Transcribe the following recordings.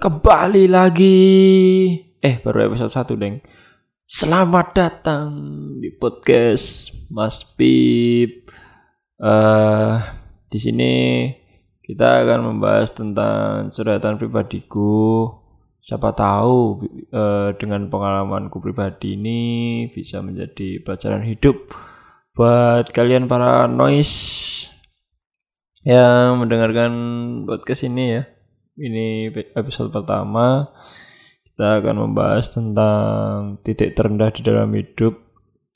Kembali lagi. Eh, baru episode 1, Deng. Selamat datang di podcast Mas Pip. Eh, di sini kita akan membahas tentang curhatan pribadiku. Siapa tahu eh, dengan pengalamanku pribadi ini bisa menjadi pelajaran hidup buat kalian para noise yang mendengarkan podcast ini ya. Ini episode pertama. Kita akan membahas tentang titik terendah di dalam hidup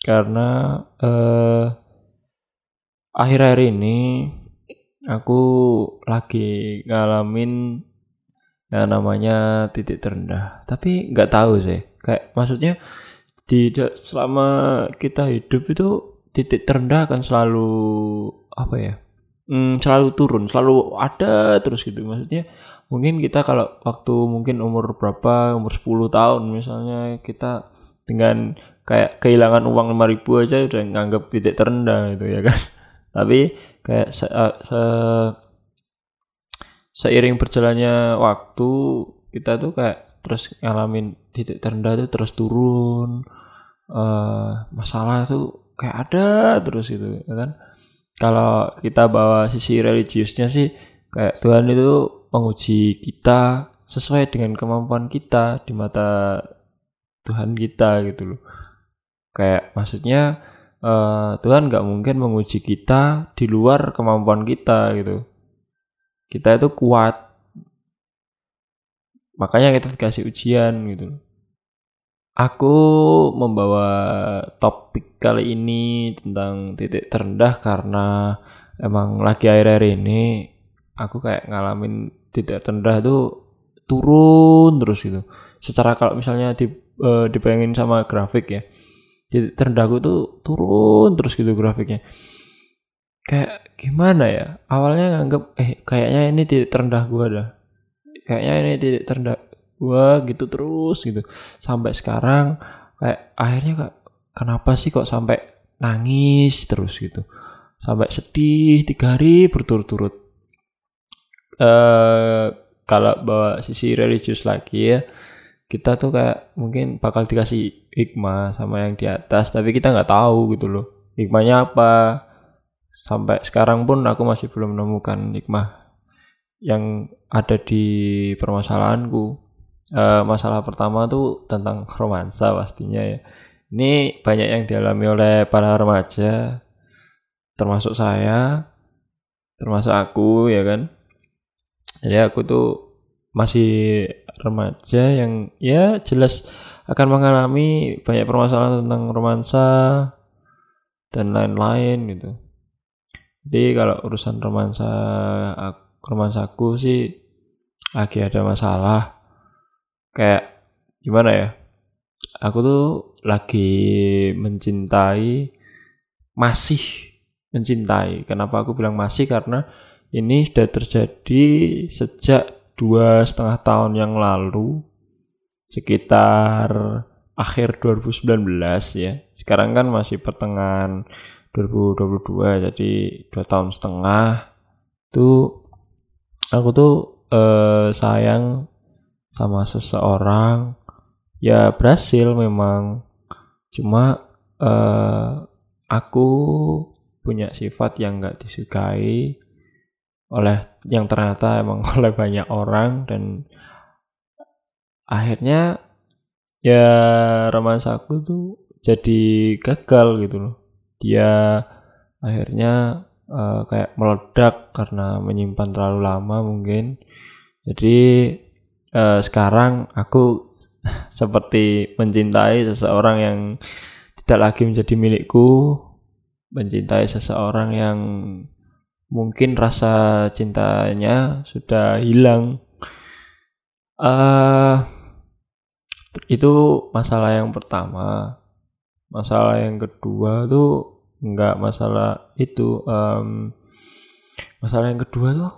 karena eh akhir-akhir ini aku lagi ngalamin yang namanya titik terendah. Tapi nggak tahu sih. Kayak maksudnya di selama kita hidup itu titik terendah akan selalu apa ya? hmm, selalu turun, selalu ada terus gitu. Maksudnya mungkin kita kalau waktu mungkin umur berapa, umur 10 tahun misalnya kita dengan kayak kehilangan uang 5000 aja udah nganggap titik terendah gitu ya kan. Tapi kayak se, uh, se seiring berjalannya waktu kita tuh kayak terus ngalamin titik terendah tuh terus turun uh, masalah tuh kayak ada terus gitu ya kan kalau kita bawa sisi religiusnya sih kayak Tuhan itu menguji kita sesuai dengan kemampuan kita di mata Tuhan kita gitu loh. Kayak maksudnya uh, Tuhan nggak mungkin menguji kita di luar kemampuan kita gitu. Kita itu kuat. Makanya kita dikasih ujian gitu. Aku membawa topik kali ini tentang titik terendah karena emang lagi akhir-akhir ini aku kayak ngalamin titik terendah itu turun terus gitu. Secara kalau misalnya di, uh, dibayangin sama grafik ya, titik terendahku tuh turun terus gitu grafiknya. Kayak gimana ya? Awalnya nganggap eh kayaknya ini titik terendah gua dah. Kayaknya ini titik terendah gua gitu terus gitu sampai sekarang kayak akhirnya kak kenapa sih kok sampai nangis terus gitu sampai sedih tiga hari berturut-turut eh kalau bawa sisi religius lagi ya kita tuh kayak mungkin bakal dikasih hikmah sama yang di atas tapi kita nggak tahu gitu loh hikmahnya apa sampai sekarang pun aku masih belum menemukan hikmah yang ada di permasalahanku uh, masalah pertama tuh tentang romansa pastinya ya. Ini banyak yang dialami oleh para remaja, termasuk saya, termasuk aku ya kan. Jadi aku tuh masih remaja yang ya jelas akan mengalami banyak permasalahan tentang romansa dan lain-lain gitu. Jadi kalau urusan romansa romansaku sih lagi ada masalah. Kayak gimana ya? Aku tuh lagi mencintai masih mencintai. Kenapa aku bilang masih? Karena ini sudah terjadi sejak dua setengah tahun yang lalu sekitar akhir 2019 ya. Sekarang kan masih pertengahan 2022 jadi dua tahun setengah. Tuh aku tuh eh, sayang sama seseorang. Ya berhasil memang. Cuma uh, aku punya sifat yang nggak disukai oleh yang ternyata emang oleh banyak orang dan akhirnya ya romansaku tuh jadi gagal gitu loh. Dia akhirnya uh, kayak meledak karena menyimpan terlalu lama mungkin. Jadi uh, sekarang aku seperti mencintai seseorang yang tidak lagi menjadi milikku, mencintai seseorang yang mungkin rasa cintanya sudah hilang. Uh, itu masalah yang pertama. Masalah yang kedua tuh enggak masalah itu. Um, masalah yang kedua tuh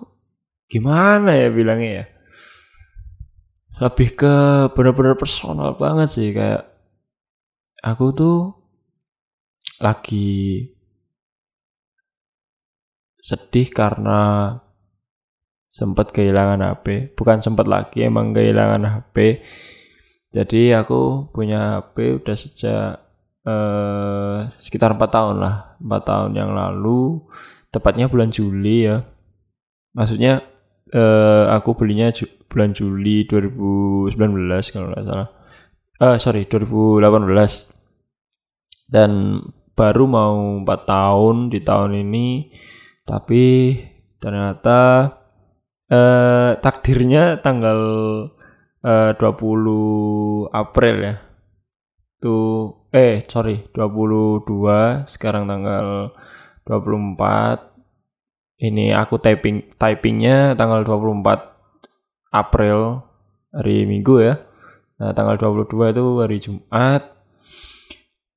gimana ya bilangnya ya? lebih ke benar-benar personal banget sih kayak aku tuh lagi sedih karena sempat kehilangan HP bukan sempat lagi emang kehilangan HP jadi aku punya HP udah sejak eh, sekitar empat tahun lah. Empat tahun yang lalu. Tepatnya bulan Juli ya. Maksudnya eh, aku belinya ju bulan Juli 2019 kalau nggak salah. Eh sorry 2018 dan baru mau empat tahun di tahun ini tapi ternyata eh, takdirnya tanggal eh, 20 April ya. Tuh eh sorry 22 sekarang tanggal 24 ini aku typing typingnya tanggal 24 April hari Minggu ya. Nah, tanggal 22 itu hari Jumat.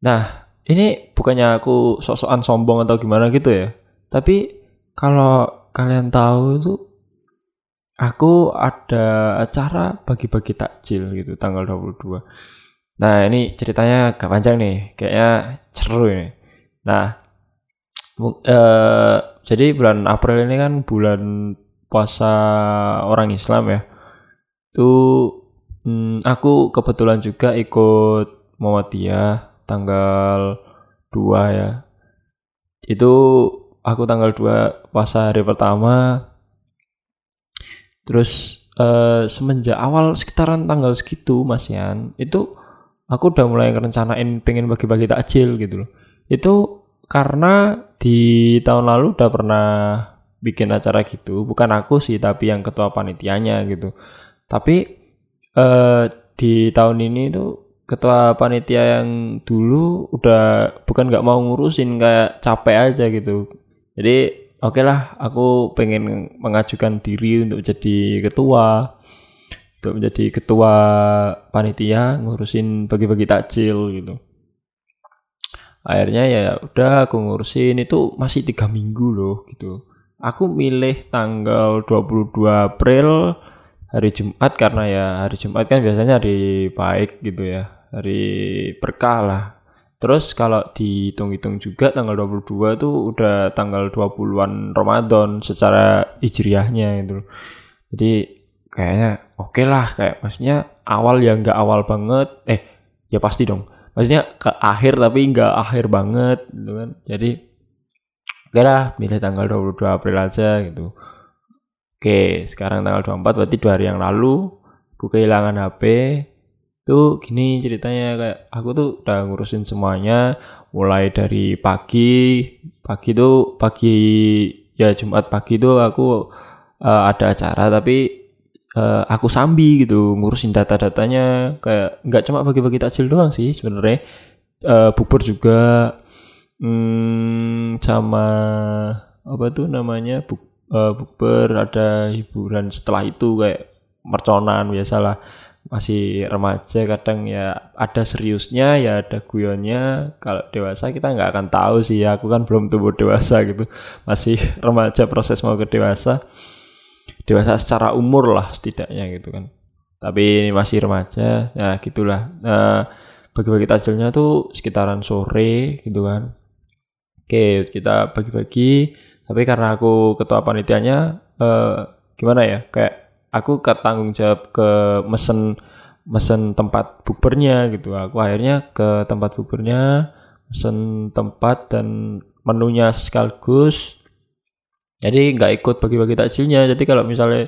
Nah, ini bukannya aku sok-sokan sombong atau gimana gitu ya. Tapi kalau kalian tahu itu aku ada acara bagi-bagi takjil gitu tanggal 22. Nah, ini ceritanya gak panjang nih, kayaknya seru ini. Nah, eh, jadi bulan April ini kan bulan puasa orang Islam ya. Tuh hmm, aku kebetulan juga ikut Muhammadiyah tanggal 2 ya. Itu aku tanggal 2 puasa hari pertama Terus uh, semenjak awal sekitaran tanggal segitu Mas Yan, itu aku udah mulai ngerencanain pengen bagi-bagi takjil gitu loh. Itu karena di tahun lalu udah pernah bikin acara gitu, bukan aku sih tapi yang ketua panitianya gitu. Tapi uh, di tahun ini tuh ketua panitia yang dulu udah bukan nggak mau ngurusin kayak capek aja gitu. Jadi oke okay lah aku pengen mengajukan diri untuk jadi ketua untuk menjadi ketua panitia ngurusin bagi-bagi takjil gitu. Akhirnya ya udah aku ngurusin itu masih tiga minggu loh gitu. Aku milih tanggal 22 April hari Jumat karena ya hari Jumat kan biasanya hari baik gitu ya hari berkah lah Terus kalau dihitung-hitung juga tanggal 22 tuh udah tanggal 20-an Ramadan secara hijriahnya itu. Jadi kayaknya oke okay lah kayak maksudnya awal ya nggak awal banget. Eh ya pasti dong. Maksudnya ke akhir tapi nggak akhir banget gitu kan. Jadi oke lah milih tanggal 22 April aja gitu. Oke, sekarang tanggal 24 berarti dua hari yang lalu aku kehilangan HP tuh gini ceritanya kayak aku tuh udah ngurusin semuanya mulai dari pagi pagi tuh pagi ya Jumat pagi tuh aku uh, ada acara tapi uh, aku sambi gitu ngurusin data-datanya. Kayak nggak cuma bagi-bagi takjil doang sih sebenarnya. Uh, bubur juga hmm, sama apa tuh namanya bu, uh, bubur ada hiburan setelah itu kayak merconan biasalah masih remaja kadang ya ada seriusnya ya ada guyonnya kalau dewasa kita nggak akan tahu sih ya aku kan belum tumbuh dewasa gitu. Masih remaja proses mau ke dewasa. Dewasa secara umur lah setidaknya gitu kan. Tapi ini masih remaja ya gitulah. Nah bagi-bagi tajilnya tuh sekitaran sore gitu kan. Oke kita bagi-bagi. Tapi karena aku ketua panitianya eh, gimana ya kayak aku ke tanggung jawab ke mesen mesen tempat bubernya gitu. Aku akhirnya ke tempat bubernya mesen tempat dan menunya sekaligus. Jadi nggak ikut bagi-bagi takjilnya. Jadi kalau misalnya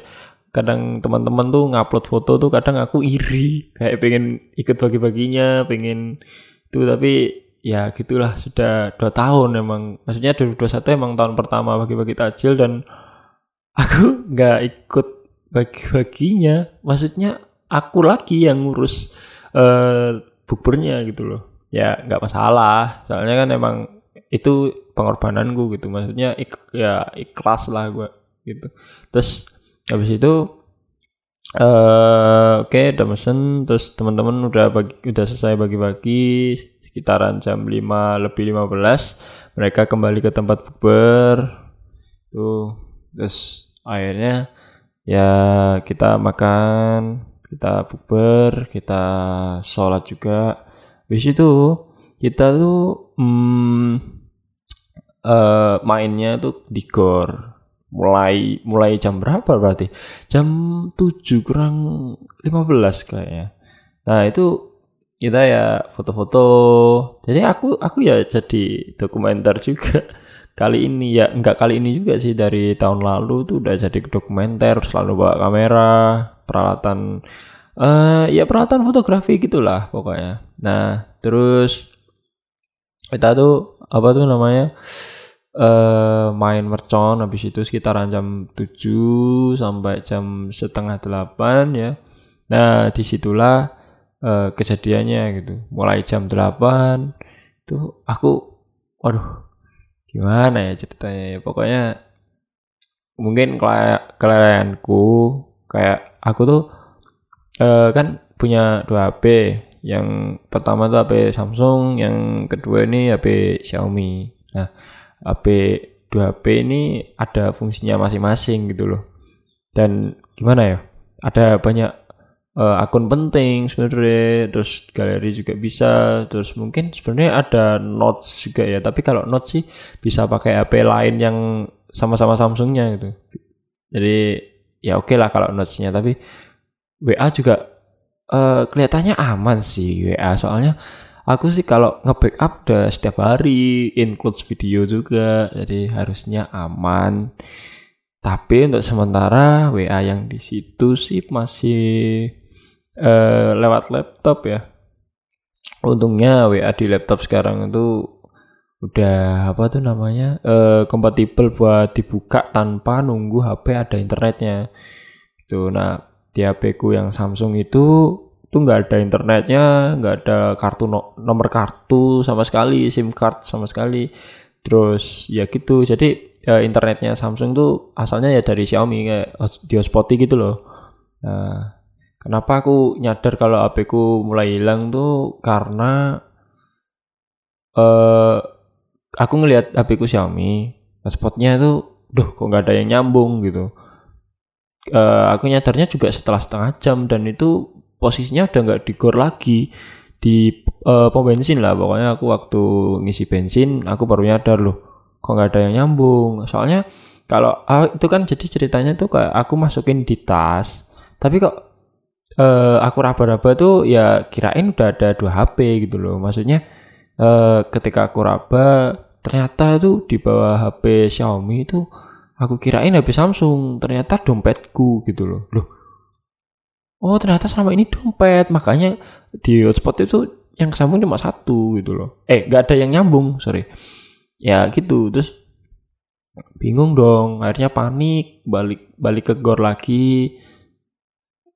kadang teman-teman tuh ngupload foto tuh kadang aku iri kayak pengen ikut bagi-baginya pengen itu. Tapi ya gitulah sudah dua tahun emang. Maksudnya 2021 emang tahun pertama bagi-bagi takjil dan aku nggak ikut bagi-baginya. Maksudnya aku lagi yang ngurus uh, buburnya gitu loh. Ya nggak masalah. Soalnya kan emang itu pengorbananku gitu. Maksudnya ik ya ikhlas lah gue gitu. Terus habis itu uh, oke okay, udah mesen. Terus teman-teman udah bagi udah selesai bagi-bagi sekitaran jam 5 lebih 15 mereka kembali ke tempat bubur tuh terus akhirnya ya kita makan kita bukber kita sholat juga. Habis itu kita tuh hmm, uh, mainnya tuh di gor. Mulai mulai jam berapa berarti? Jam 7 kurang 15 kayaknya. Nah itu kita ya foto-foto. Jadi aku aku ya jadi dokumenter juga kali ini ya enggak kali ini juga sih dari tahun lalu tuh udah jadi dokumenter selalu bawa kamera peralatan uh, ya peralatan fotografi gitulah pokoknya nah terus kita tuh apa tuh namanya uh, main mercon habis itu sekitaran jam 7 sampai jam setengah 8 ya. Nah, di situlah uh, kejadiannya gitu. Mulai jam 8 itu aku waduh gimana ya ceritanya ya. Pokoknya mungkin kayak kelayanku kayak aku tuh uh, kan punya dua HP yang pertama tuh HP Samsung yang kedua ini HP Xiaomi nah HP dua HP ini ada fungsinya masing-masing gitu loh. Dan gimana ya? Ada banyak uh, akun penting sebenarnya, terus galeri juga bisa, terus mungkin sebenarnya ada notes juga ya. Tapi kalau notes sih bisa pakai HP lain yang sama-sama Samsungnya gitu. Jadi ya oke okay lah kalau notesnya, tapi WA juga uh, kelihatannya aman sih WA soalnya Aku sih kalau nge-backup udah setiap hari, includes video juga, jadi harusnya aman. Tapi untuk sementara WA yang di situ sih masih uh, lewat laptop ya. Untungnya WA di laptop sekarang itu udah apa tuh namanya uh, kompatibel buat dibuka tanpa nunggu HP ada internetnya. Itu nah di HP ku yang Samsung itu tuh nggak ada internetnya, nggak ada kartu no, nomor kartu sama sekali, SIM card sama sekali. Terus ya gitu, jadi ya, internetnya Samsung tuh asalnya ya dari Xiaomi kayak di hotspot gitu loh. Nah, kenapa aku nyadar kalau HP ku mulai hilang tuh? Karena uh, aku ngelihat HP ku Xiaomi, hotspotnya tuh, duh kok nggak ada yang nyambung gitu. Uh, aku nyadarnya juga setelah setengah jam dan itu posisinya udah nggak di lagi di uh, pom bensin lah. Pokoknya aku waktu ngisi bensin aku baru nyadar loh kok nggak ada yang nyambung? Soalnya kalau uh, itu kan jadi ceritanya tuh kayak aku masukin di tas tapi kok uh, aku raba-raba tuh ya kirain udah ada dua HP gitu loh. Maksudnya uh, ketika aku raba ternyata tuh di bawah HP Xiaomi itu aku kirain HP Samsung ternyata dompetku gitu loh. Loh. Oh ternyata selama ini dompet. Makanya di hotspot itu yang sambung cuma satu gitu loh. Eh nggak ada yang nyambung sorry. Ya gitu. Terus bingung dong. Akhirnya panik balik balik ke gor lagi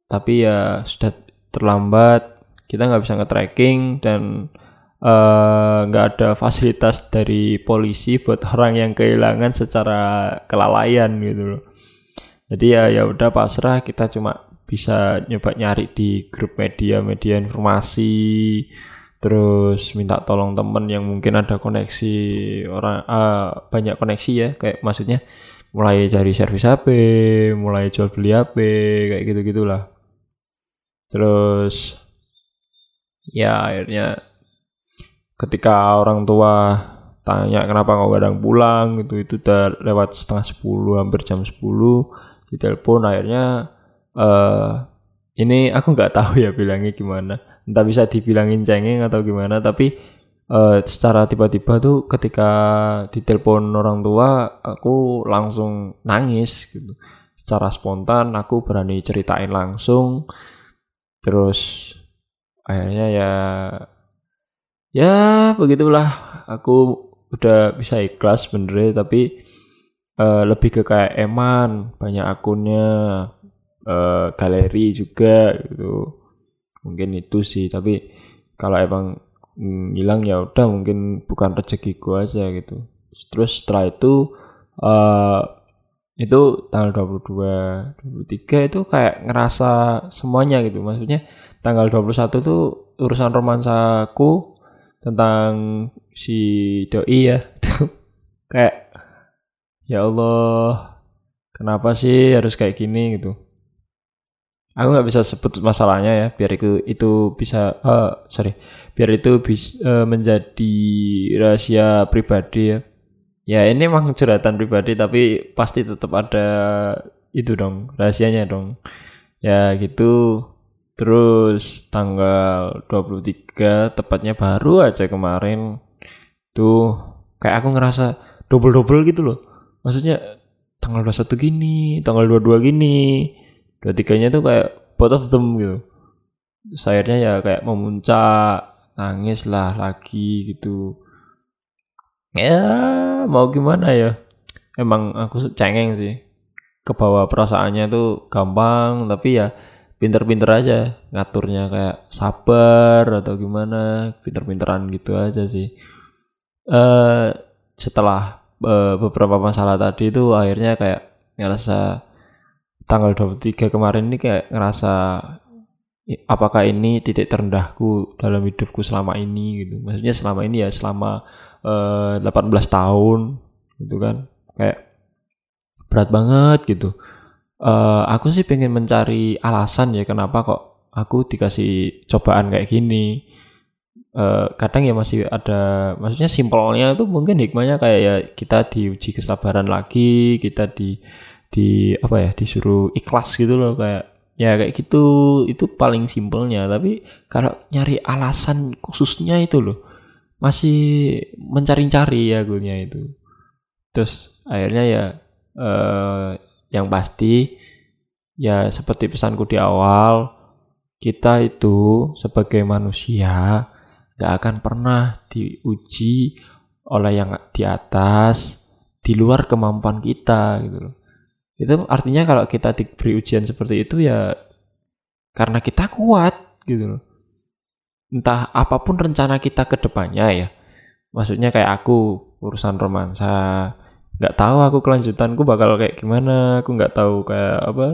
tapi ya sudah terlambat kita nggak bisa nge-tracking dan eh, nggak uh, ada fasilitas dari polisi buat orang yang kehilangan secara kelalaian gitu loh. Jadi ya ya udah pasrah kita cuma bisa nyoba nyari di grup media-media informasi terus minta tolong temen yang mungkin ada koneksi orang uh, banyak koneksi ya kayak maksudnya mulai cari servis HP mulai jual beli HP kayak gitu gitulah terus ya akhirnya ketika orang tua tanya kenapa nggak kadang pulang? Gitu itu udah lewat setengah sepuluh hampir jam sepuluh ditelepon. Akhirnya uh, ini aku nggak tahu ya bilangnya gimana. Entah bisa dibilangin cengeng atau gimana tapi uh, secara tiba-tiba tuh ketika ditelepon orang tua aku langsung nangis gitu. Secara spontan aku berani ceritain langsung terus akhirnya ya ya begitulah. Aku udah bisa ikhlas bener tapi uh, lebih ke kayak eman banyak akunnya uh, galeri juga gitu. Mungkin itu sih tapi kalau emang mm, hilang ya udah mungkin bukan rezeki gua aja gitu. Terus setelah itu uh, itu tanggal 22 23 itu kayak ngerasa semuanya gitu. Maksudnya tanggal 21 tuh urusan romansaku tentang si doi ya. Kayak ya Allah kenapa sih harus kayak gini? gitu. Aku nggak bisa sebut masalahnya ya biar itu itu bisa uh, sorry biar itu bisa uh, menjadi rahasia pribadi ya ya ini emang curhatan pribadi tapi pasti tetap ada itu dong rahasianya dong. Ya gitu. Terus tanggal 23 tepatnya baru aja kemarin tuh kayak aku ngerasa double-double gitu loh. Maksudnya tanggal 21 gini tanggal 22 gini 23 nya tuh kayak both of them gitu. Sayurnya ya kayak memuncak nangis lah lagi gitu ya mau gimana ya? Emang aku cengeng sih. Ke bawah perasaannya tuh gampang tapi ya pinter-pinter aja ngaturnya kayak sabar atau gimana pinter-pinteran gitu aja sih. Eh setelah uh, beberapa masalah tadi itu akhirnya kayak ngerasa tanggal 23 kemarin ini kayak ngerasa apakah ini titik terendahku dalam hidupku selama ini gitu. Maksudnya selama ini ya selama uh, eh, 18 tahun gitu kan. Kayak berat banget gitu. Uh, aku sih pengen mencari alasan ya kenapa kok aku dikasih cobaan kayak gini. Uh, kadang ya masih ada maksudnya simpelnya tuh mungkin hikmahnya kayak ya kita diuji kesabaran lagi kita di di apa ya disuruh ikhlas gitu loh kayak ya kayak gitu itu paling simpelnya. Tapi kalau nyari alasan khususnya itu loh masih mencari-cari ya gunya itu. Terus akhirnya ya eh, yang pasti ya seperti pesanku di awal kita itu sebagai manusia gak akan pernah diuji oleh yang di atas di luar kemampuan kita gitu loh itu artinya kalau kita diberi ujian seperti itu ya karena kita kuat gitu loh entah apa pun rencana kita ke depannya ya. Maksudnya kayak aku urusan romansa, nggak tahu aku kelanjutanku bakal kayak gimana, aku nggak tahu kayak apa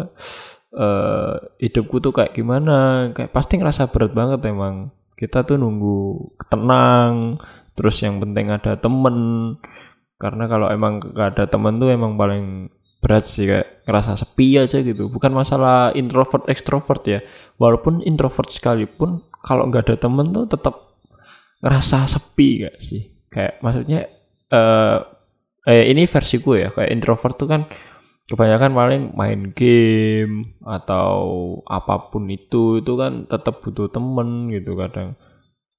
uh, hidupku tuh kayak gimana, kayak pasti ngerasa berat banget emang. Kita tuh nunggu tenang, terus yang penting ada temen. Karena kalau emang gak ada temen tuh emang paling berat sih kayak ngerasa sepi aja gitu. Bukan masalah introvert ekstrovert ya. Walaupun introvert sekalipun kalau nggak ada temen tuh tetap ngerasa sepi gak sih? Kayak maksudnya uh, eh ini versiku ya kayak introvert tuh kan kebanyakan paling main game atau apa pun itu itu kan tetap butuh temen gitu kadang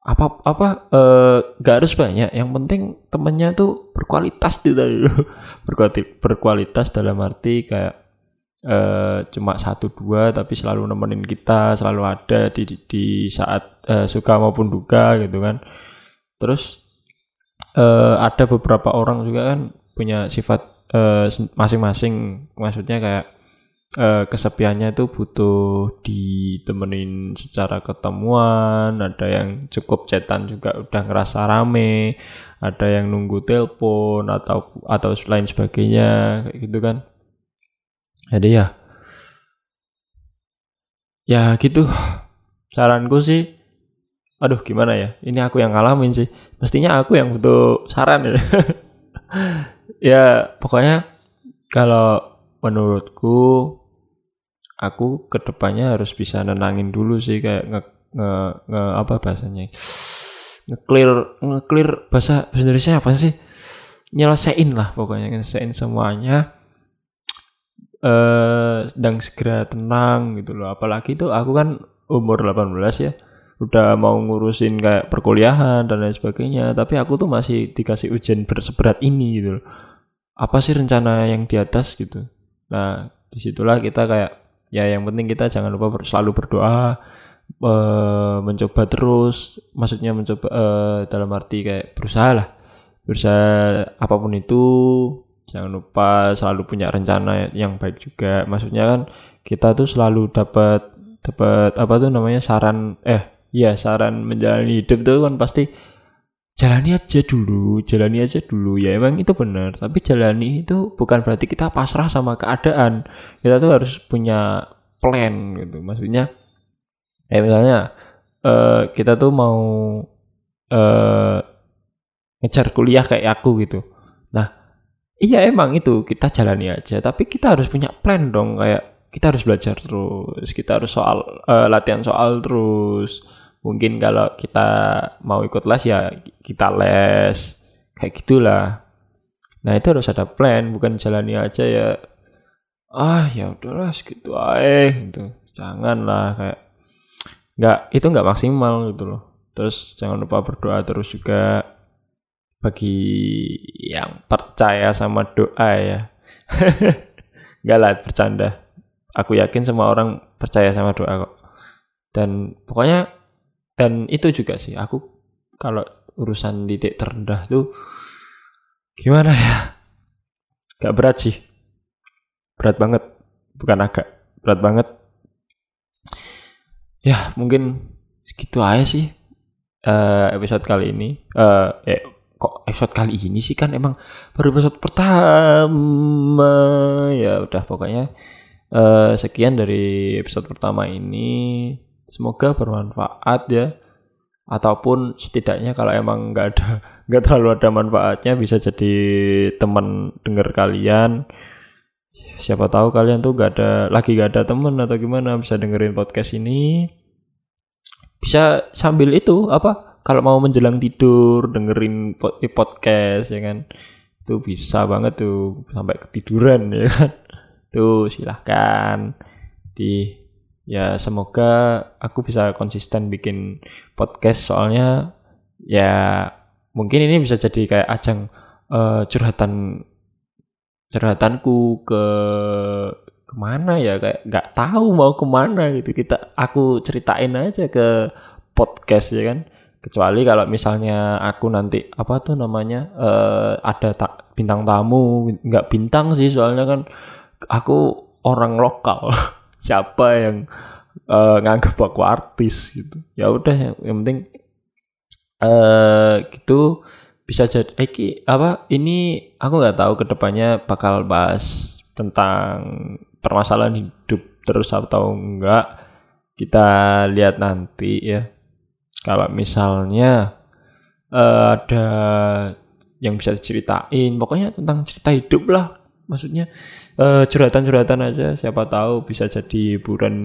apa apa eh gak harus banyak. Yang penting temennya tuh berkualitas gitu berkualitas berkualitas dalam arti kayak eh cuma satu dua tapi selalu nemenin kita selalu ada di di, di saat eh, suka maupun duka gitu kan. Terus eh ada beberapa orang juga kan punya sifat eh, masing-masing. Maksudnya kayak uh, kesepiannya itu butuh ditemenin secara ketemuan, ada yang cukup chatan juga udah ngerasa rame, ada yang nunggu telepon atau atau lain sebagainya gitu kan. Jadi ya ya gitu. Saranku sih aduh gimana ya? Ini aku yang ngalamin sih. Mestinya aku yang butuh saran ya. ya pokoknya kalau menurutku aku ke depannya harus bisa nenangin dulu sih kayak nge, nge, nge apa bahasanya? Nge-clear nge-clear bahasa Indonesia apa sih? Nyelesain lah pokoknya nyelesain semuanya. Eh sedang segera tenang gitu loh. Apalagi tuh aku kan umur 18 ya udah mau ngurusin kayak perkuliahan dan lain sebagainya tapi aku tuh masih dikasih ujian berseberat ini gitu loh. Apa sih rencana yang di atas gitu? Nah di situlah kita kayak ya yang penting kita jangan lupa selalu berdoa uh, mencoba terus maksudnya mencoba uh, dalam arti kayak berusaha lah. Berusaha apa pun itu jangan lupa selalu punya rencana yang baik juga. Maksudnya kan kita tuh selalu dapat dapat apa tuh namanya saran eh ya saran menjalani hidup tuh kan pasti jalani aja dulu, jalani aja dulu. Ya emang itu benar, tapi jalani itu bukan berarti kita pasrah sama keadaan. Kita tuh harus punya plan gitu. Maksudnya ya misalnya uh, kita tuh mau uh, ngejar kuliah kayak aku gitu. Nah, iya emang itu kita jalani aja, tapi kita harus punya plan dong kayak kita harus belajar terus, kita harus soal uh, latihan soal terus mungkin kalau kita mau ikut les ya kita les kayak gitulah. Nah itu harus ada plan bukan jalani aja ya ah ya udahlah segitu aja gitu. Jangan lah kayak nggak itu nggak maksimal gitu loh. Terus jangan lupa berdoa terus juga bagi yang percaya sama doa ya. Nggak lah bercanda. Aku yakin semua orang percaya sama doa kok. Dan pokoknya dan itu juga sih aku kalau urusan titik terendah tuh gimana ya? Gak berat sih. Berat banget. Bukan agak berat banget. Ya mungkin segitu aja sih uh, episode kali ini. Uh, eh kok episode kali ini sih? Kan emang baru episode pertama. Ya udah pokoknya uh, sekian dari episode pertama ini semoga bermanfaat ya. Ataupun setidaknya kalau emang nggak ada nggak terlalu ada manfaatnya bisa jadi teman dengar kalian. Siapa tahu kalian tuh gak ada lagi gak ada temen atau gimana bisa dengerin podcast ini. Bisa sambil itu apa kalau mau menjelang tidur dengerin podcast ya kan. Itu bisa banget tuh sampai ketiduran ya kan. Tuh silahkan di ya semoga aku bisa konsisten bikin podcast. Soalnya ya mungkin ini bisa jadi kayak ajang uh, curhatan curhatanku ke ke mana ya? Kayak nggak tahu mau ke mana gitu. Kita aku ceritain aja ke podcast ya kan? Kecuali kalau misalnya aku nanti apa tuh namanya uh, ada tak bintang tamu nggak bintang sih soalnya kan aku orang lokal siapa yang uh, nganggap aku artis gitu. Ya udah yang, penting uh, gitu bisa jadi eh, apa ini aku nggak tahu ke depannya bakal bahas tentang permasalahan hidup terus atau enggak. Kita lihat nanti ya. Kalau misalnya uh, ada yang bisa diceritain pokoknya tentang cerita hidup lah maksudnya uh, curhatan-curhatan aja siapa tahu bisa jadi hiburan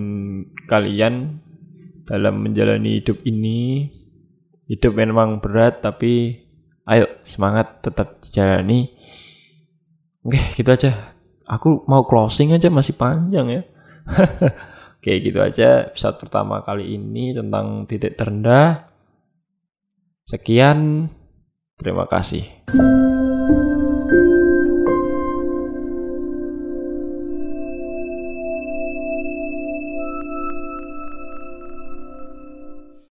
kalian dalam menjalani hidup ini. Hidup memang berat tapi ayo semangat tetap dijalani. Oke gitu aja. Aku mau closing aja masih panjang ya. Oke gitu aja episode pertama kali ini tentang titik terendah. Sekian terima kasih